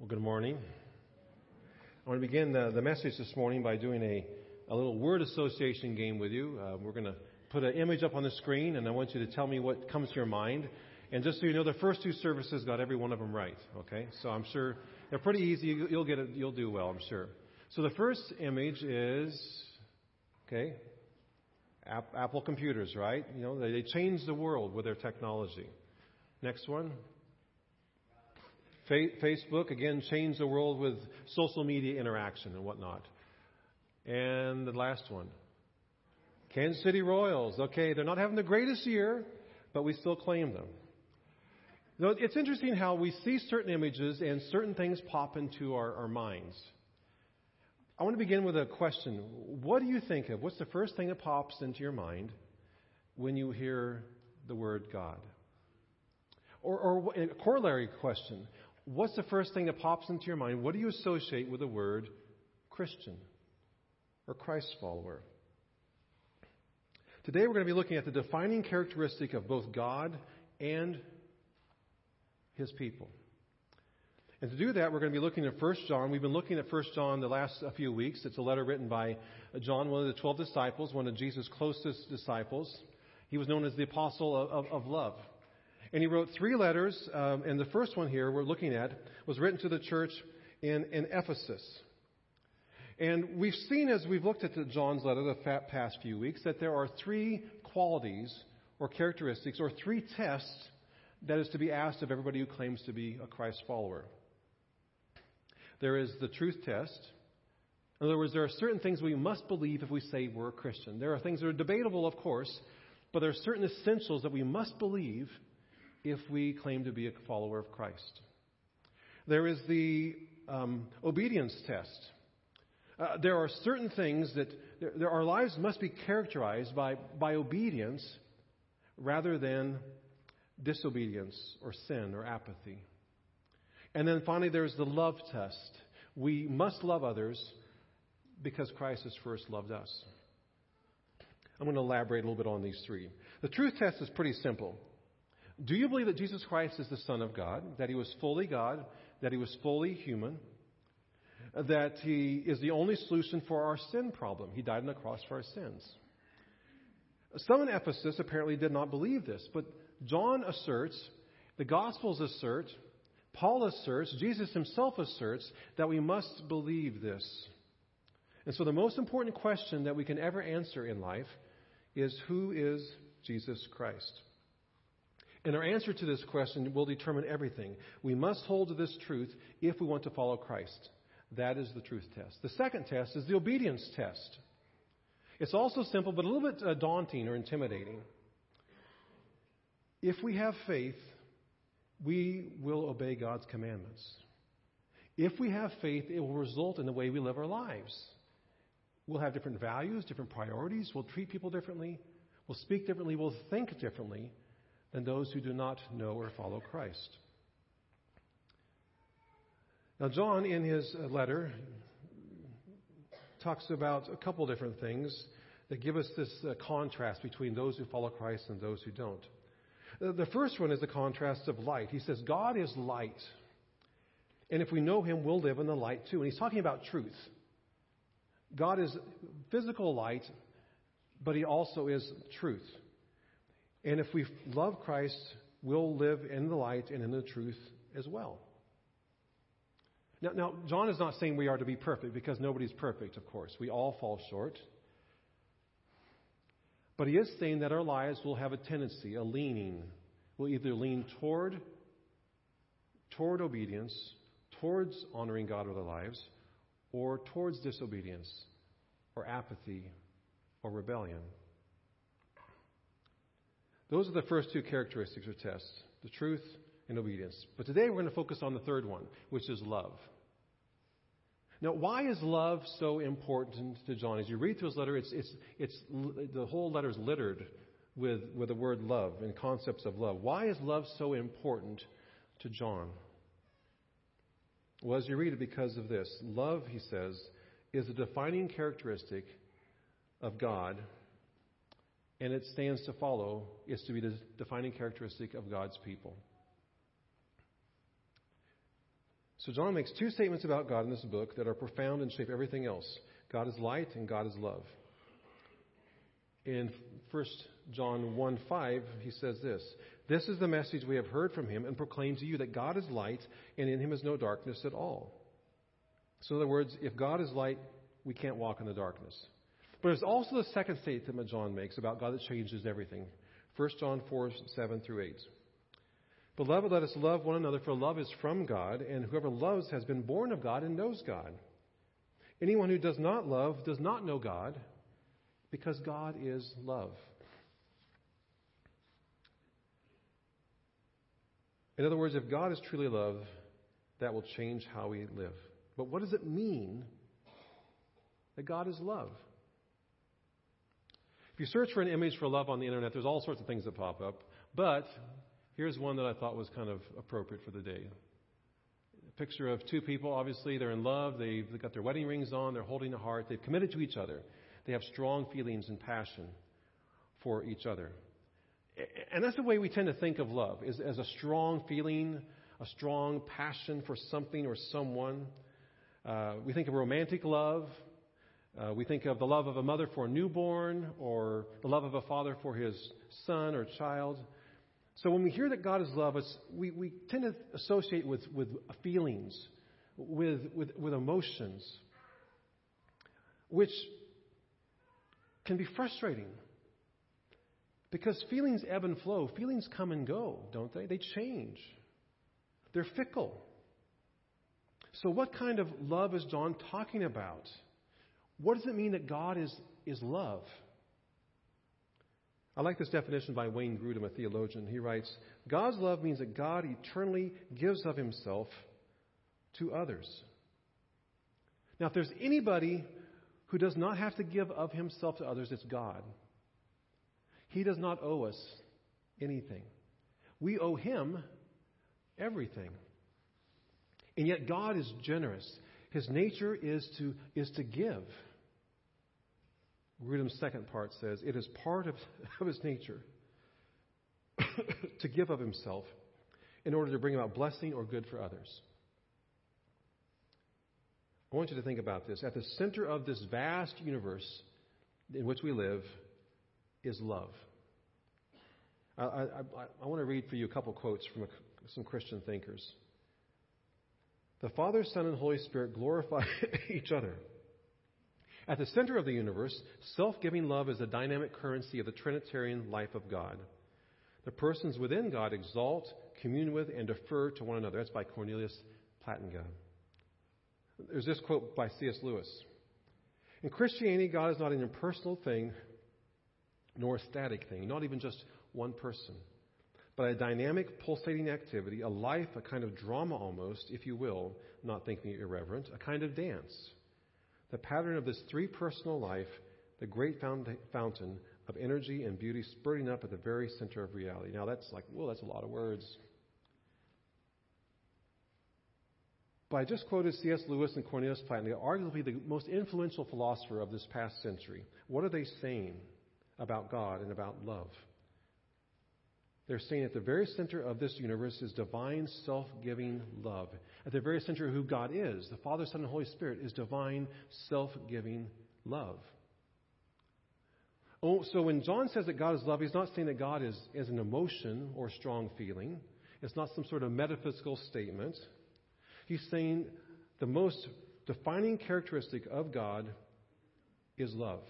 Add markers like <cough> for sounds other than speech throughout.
Well, good morning. I want to begin the, the message this morning by doing a, a little word association game with you. Uh, we're going to put an image up on the screen, and I want you to tell me what comes to your mind. And just so you know, the first two services got every one of them right. Okay, so I'm sure they're pretty easy. You'll get it. You'll do well, I'm sure. So the first image is okay. Apple computers, right? You know, they, they changed the world with their technology. Next one. Facebook, again, changed the world with social media interaction and whatnot. And the last one. Kansas City Royals. Okay, they're not having the greatest year, but we still claim them. It's interesting how we see certain images and certain things pop into our, our minds. I want to begin with a question. What do you think of? What's the first thing that pops into your mind when you hear the word God? Or, or a corollary question what's the first thing that pops into your mind? What do you associate with the word Christian or Christ follower? Today we're going to be looking at the defining characteristic of both God and his people. And to do that, we're going to be looking at 1 John. We've been looking at 1 John the last few weeks. It's a letter written by John, one of the 12 disciples, one of Jesus' closest disciples. He was known as the apostle of, of, of love. And he wrote three letters, um, and the first one here we're looking at was written to the church in, in Ephesus. And we've seen as we've looked at John's letter the past few weeks that there are three qualities or characteristics or three tests that is to be asked of everybody who claims to be a Christ follower. There is the truth test. In other words, there are certain things we must believe if we say we're a Christian. There are things that are debatable, of course, but there are certain essentials that we must believe if we claim to be a follower of Christ. There is the um, obedience test. Uh, there are certain things that there, there, our lives must be characterized by, by obedience rather than disobedience or sin or apathy. And then finally, there's the love test. We must love others because Christ has first loved us. I'm going to elaborate a little bit on these three. The truth test is pretty simple. Do you believe that Jesus Christ is the Son of God, that he was fully God, that he was fully human, that he is the only solution for our sin problem? He died on the cross for our sins. Some in Ephesus apparently did not believe this, but John asserts, the Gospels assert, Paul asserts, Jesus himself asserts that we must believe this. And so the most important question that we can ever answer in life is who is Jesus Christ? And our answer to this question will determine everything. We must hold to this truth if we want to follow Christ. That is the truth test. The second test is the obedience test. It's also simple, but a little bit uh, daunting or intimidating. If we have faith, we will obey God's commandments. If we have faith, it will result in the way we live our lives. We'll have different values, different priorities. We'll treat people differently. We'll speak differently. We'll think differently than those who do not know or follow Christ. Now, John, in his letter, talks about a couple different things that give us this uh, contrast between those who follow Christ and those who don't. The first one is the contrast of light. He says, God is light. And if we know Him, we'll live in the light too. And He's talking about truth. God is physical light, but He also is truth. And if we love Christ, we'll live in the light and in the truth as well. Now, now, John is not saying we are to be perfect because nobody's perfect, of course. We all fall short. But he is saying that our lives will have a tendency, a leaning. We'll either lean toward, toward obedience, towards honoring God with our lives, or towards disobedience, or apathy, or rebellion. Those are the first two characteristics or tests the truth and obedience. But today we're going to focus on the third one, which is love. Now, why is love so important to John? As you read through his letter, it's, it's, it's, the whole letter is littered with, with the word love and concepts of love. Why is love so important to John? Well, as you read it, because of this. Love, he says, is a defining characteristic of God and it stands to follow is to be the defining characteristic of God's people. So John makes two statements about God in this book that are profound and shape everything else. God is light and God is love. In 1 John 1 5, he says this This is the message we have heard from him and proclaim to you that God is light and in him is no darkness at all. So, in other words, if God is light, we can't walk in the darkness. But there's also the second statement that John makes about God that changes everything. 1 John 4 7 through 8. Beloved, let us love one another, for love is from God, and whoever loves has been born of God and knows God. Anyone who does not love does not know God, because God is love. In other words, if God is truly love, that will change how we live. But what does it mean that God is love? If you search for an image for love on the internet, there's all sorts of things that pop up. But Here's one that I thought was kind of appropriate for the day. A picture of two people, obviously, they're in love, they've got their wedding rings on, they're holding a heart, they've committed to each other. They have strong feelings and passion for each other. And that's the way we tend to think of love, is as a strong feeling, a strong passion for something or someone. Uh, we think of romantic love. Uh, we think of the love of a mother for a newborn, or the love of a father for his son or child. So when we hear that God is love, we, we tend to associate with, with feelings, with, with, with emotions, which can be frustrating. Because feelings ebb and flow. Feelings come and go, don't they? They change. They're fickle. So, what kind of love is John talking about? What does it mean that God is, is love? I like this definition by Wayne Grudem, a theologian. He writes God's love means that God eternally gives of himself to others. Now, if there's anybody who does not have to give of himself to others, it's God. He does not owe us anything. We owe him everything. And yet, God is generous. His nature is to, is to give. Grudem's second part says, It is part of, <laughs> of his nature <coughs> to give of himself in order to bring about blessing or good for others. I want you to think about this. At the center of this vast universe in which we live is love. I, I, I, want to read for you a couple quotes from a, some Christian thinkers. The Father, Son, and Holy Spirit glorify <laughs> each other. At the center of the universe, self giving love is the dynamic currency of the Trinitarian life of God. The persons within God exalt, commune with, and defer to one another. That's by Cornelius Plantinga. There's this quote by C.S. Lewis In Christianity, God is not an impersonal thing nor a static thing, not even just one person, but a dynamic, pulsating activity, a life, a kind of drama almost, if you will, not thinking irreverent, a kind of dance the pattern of this three personal life, the great fountain of energy and beauty spurting up at the very center of reality. Now, that's like, well, that's a lot of words. But I just quoted C.S. Lewis and Cornelius Plantinga, arguably the most influential philosopher of this past century. What are they saying about God and about love? They're saying at the very center of this universe is divine self giving love. At the very center of who God is, the Father, Son, and Holy Spirit, is divine self giving love. Oh, so when John says that God is love, he's not saying that God is, is an emotion or strong feeling. It's not some sort of metaphysical statement. He's saying the most defining characteristic of God is love.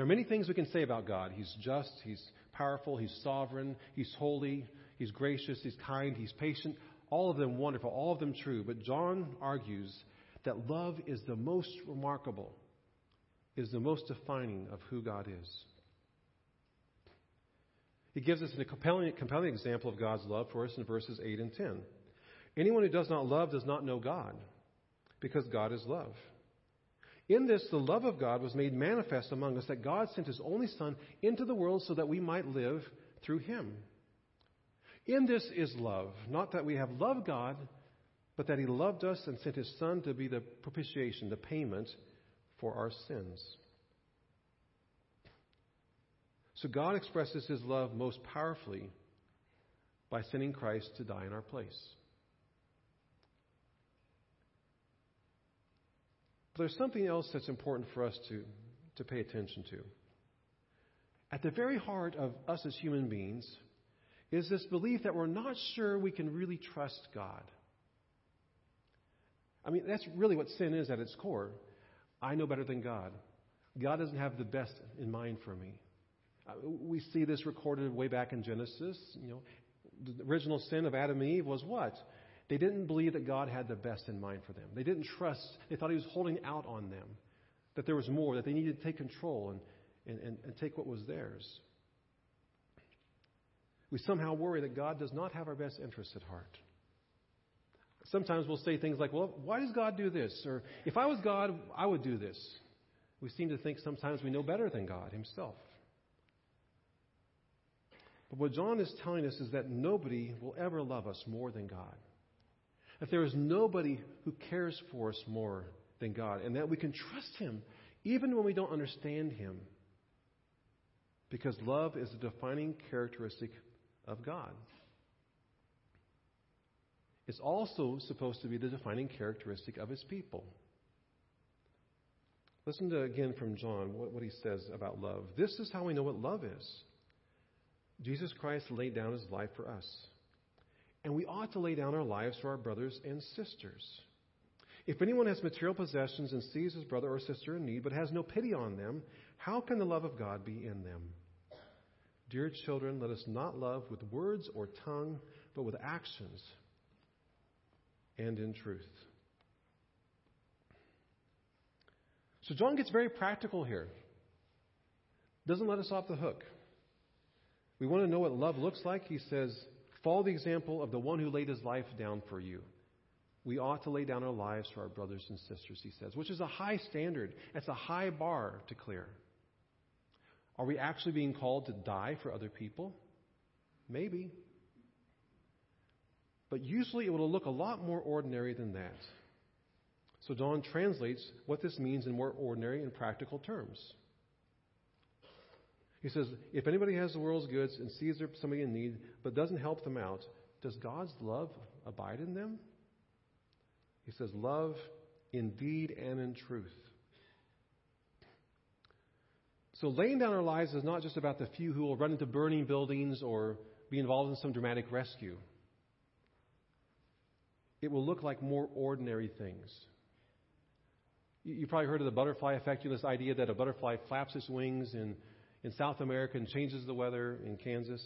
There are many things we can say about God. He's just, He's powerful, He's sovereign, He's holy, He's gracious, He's kind, He's patient. All of them wonderful, all of them true. But John argues that love is the most remarkable, is the most defining of who God is. He gives us a compelling, compelling example of God's love for us in verses 8 and 10. Anyone who does not love does not know God, because God is love. In this, the love of God was made manifest among us that God sent his only Son into the world so that we might live through him. In this is love, not that we have loved God, but that he loved us and sent his Son to be the propitiation, the payment for our sins. So God expresses his love most powerfully by sending Christ to die in our place. There's something else that's important for us to, to pay attention to. At the very heart of us as human beings is this belief that we're not sure we can really trust God. I mean, that's really what sin is at its core. I know better than God. God doesn't have the best in mind for me. Uh, we see this recorded way back in Genesis. You know, the original sin of Adam and Eve was what? They didn't believe that God had the best in mind for them. They didn't trust. They thought He was holding out on them, that there was more, that they needed to take control and, and, and, and take what was theirs. We somehow worry that God does not have our best interests at heart. Sometimes we'll say things like, well, why does God do this? Or, if I was God, I would do this. We seem to think sometimes we know better than God Himself. But what John is telling us is that nobody will ever love us more than God. That there is nobody who cares for us more than God, and that we can trust Him even when we don't understand Him. Because love is a defining characteristic of God. It's also supposed to be the defining characteristic of His people. Listen to again from John what, what he says about love. This is how we know what love is. Jesus Christ laid down his life for us. And we ought to lay down our lives for our brothers and sisters. If anyone has material possessions and sees his brother or sister in need but has no pity on them, how can the love of God be in them? Dear children, let us not love with words or tongue, but with actions and in truth. So John gets very practical here. Doesn't let us off the hook. We want to know what love looks like. He says, Follow the example of the one who laid his life down for you. We ought to lay down our lives for our brothers and sisters, he says, which is a high standard. It's a high bar to clear. Are we actually being called to die for other people? Maybe. But usually it will look a lot more ordinary than that. So John translates what this means in more ordinary and practical terms. He says, if anybody has the world's goods and sees somebody in need but doesn't help them out, does God's love abide in them? He says, love in deed and in truth. So laying down our lives is not just about the few who will run into burning buildings or be involved in some dramatic rescue. It will look like more ordinary things. You probably heard of the butterfly effect, you know, this idea that a butterfly flaps its wings in in South America and changes the weather in Kansas.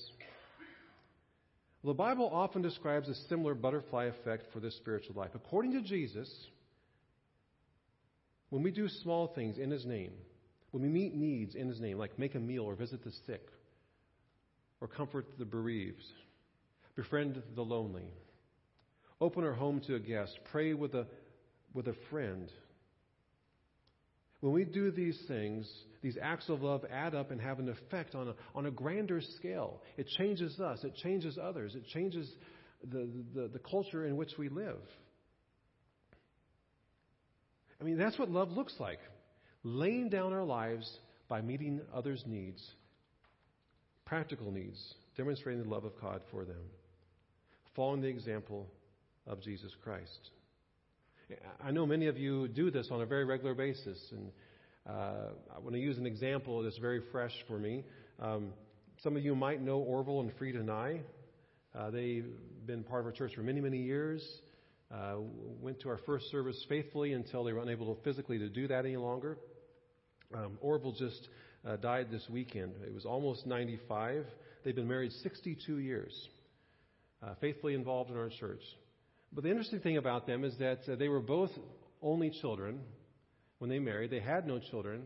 The Bible often describes a similar butterfly effect for this spiritual life. According to Jesus, when we do small things in His name, when we meet needs in His name, like make a meal or visit the sick, or comfort the bereaved, befriend the lonely, open our home to a guest, pray with a, with a friend, when we do these things, these acts of love add up and have an effect on a, on a grander scale. It changes us, it changes others, it changes the, the, the culture in which we live. I mean, that's what love looks like laying down our lives by meeting others' needs, practical needs, demonstrating the love of God for them, following the example of Jesus Christ. I know many of you do this on a very regular basis, and uh, I want to use an example that's very fresh for me. Um, some of you might know Orville and Frida Nye. Uh, they've been part of our church for many, many years. Uh, went to our first service faithfully until they were unable to physically to do that any longer. Um, Orville just uh, died this weekend. It was almost 95. They've been married 62 years, uh, faithfully involved in our church. But the interesting thing about them is that uh, they were both only children when they married. They had no children,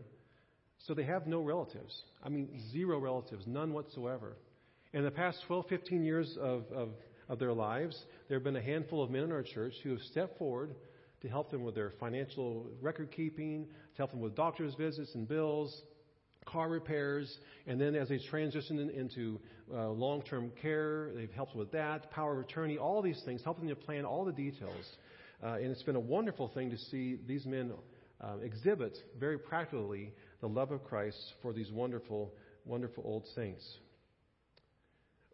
so they have no relatives. I mean, zero relatives, none whatsoever. In the past 12, 15 years of, of, of their lives, there have been a handful of men in our church who have stepped forward to help them with their financial record keeping, to help them with doctor's visits and bills, car repairs, and then as they transition into uh, long term care, they've helped with that, power of attorney, all these things, helping them to plan all the details. Uh, and it's been a wonderful thing to see these men uh, exhibit very practically the love of Christ for these wonderful, wonderful old saints.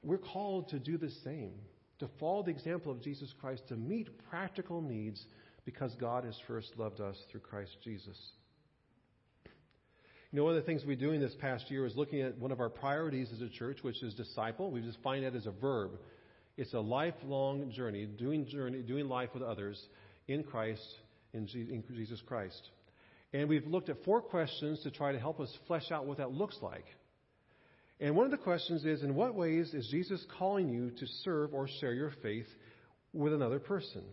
We're called to do the same, to follow the example of Jesus Christ, to meet practical needs, because God has first loved us through Christ Jesus. You know, one of the things we do doing this past year is looking at one of our priorities as a church, which is disciple. We just find that as a verb. It's a lifelong journey, doing journey, doing life with others in Christ, in Jesus Christ. And we've looked at four questions to try to help us flesh out what that looks like. And one of the questions is In what ways is Jesus calling you to serve or share your faith with another person?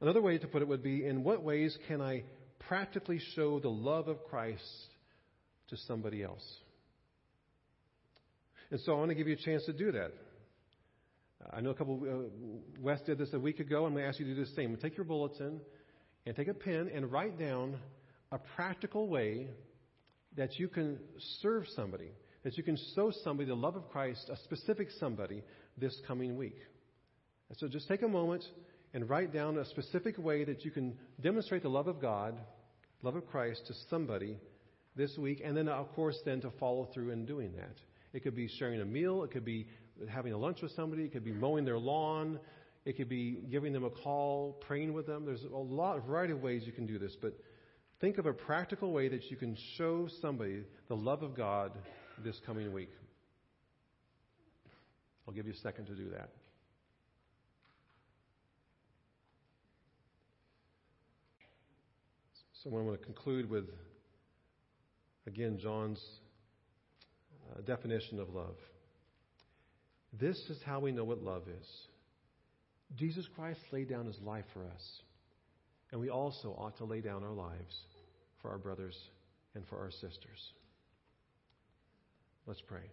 Another way to put it would be In what ways can I practically show the love of Christ to somebody else? And so I want to give you a chance to do that. I know a couple, uh, Wes did this a week ago. I'm going to ask you to do the same. Take your bulletin and take a pen and write down a practical way that you can serve somebody that you can show somebody the love of Christ, a specific somebody, this coming week. And so just take a moment and write down a specific way that you can demonstrate the love of God, love of Christ to somebody this week, and then, of course, then to follow through in doing that. It could be sharing a meal, it could be having a lunch with somebody, it could be mowing their lawn, it could be giving them a call, praying with them. There's a lot, a variety of ways you can do this, but think of a practical way that you can show somebody the love of God this coming week. I'll give you a second to do that. So I want to conclude with, again, John's uh, definition of love. This is how we know what love is. Jesus Christ laid down his life for us, and we also ought to lay down our lives for our brothers and for our sisters. Let's pray.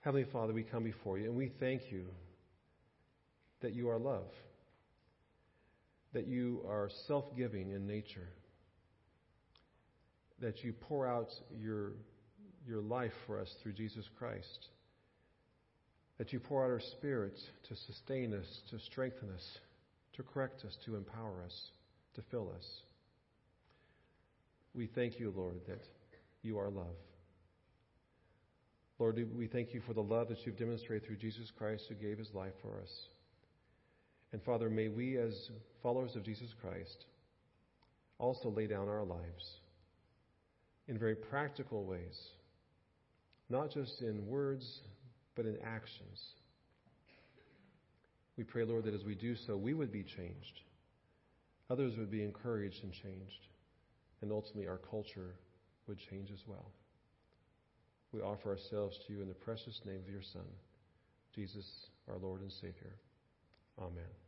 Heavenly Father, we come before you and we thank you that you are love, that you are self giving in nature, that you pour out your, your life for us through Jesus Christ, that you pour out our spirits to sustain us, to strengthen us, to correct us, to empower us, to fill us. We thank you, Lord, that you are love. Lord, we thank you for the love that you've demonstrated through Jesus Christ who gave his life for us. And Father, may we, as followers of Jesus Christ, also lay down our lives in very practical ways, not just in words, but in actions. We pray, Lord, that as we do so, we would be changed. Others would be encouraged and changed. And ultimately, our culture would change as well. We offer ourselves to you in the precious name of your Son, Jesus, our Lord and Savior. Amen.